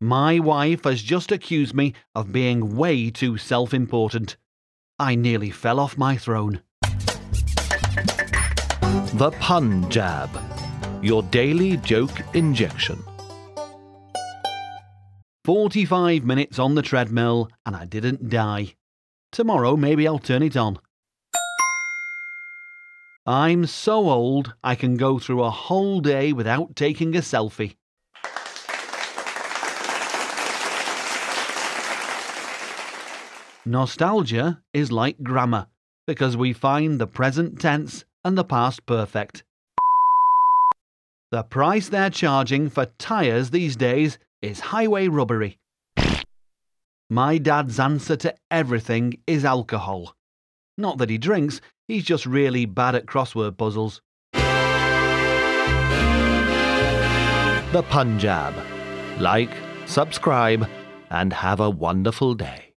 My wife has just accused me of being way too self important. I nearly fell off my throne. The Pun Jab, your daily joke injection. 45 minutes on the treadmill and I didn't die. Tomorrow, maybe I'll turn it on. I'm so old I can go through a whole day without taking a selfie. Nostalgia is like grammar because we find the present tense and the past perfect. The price they're charging for tyres these days is highway robbery. My dad's answer to everything is alcohol. Not that he drinks, he's just really bad at crossword puzzles. The Pun Jab. Like, subscribe, and have a wonderful day.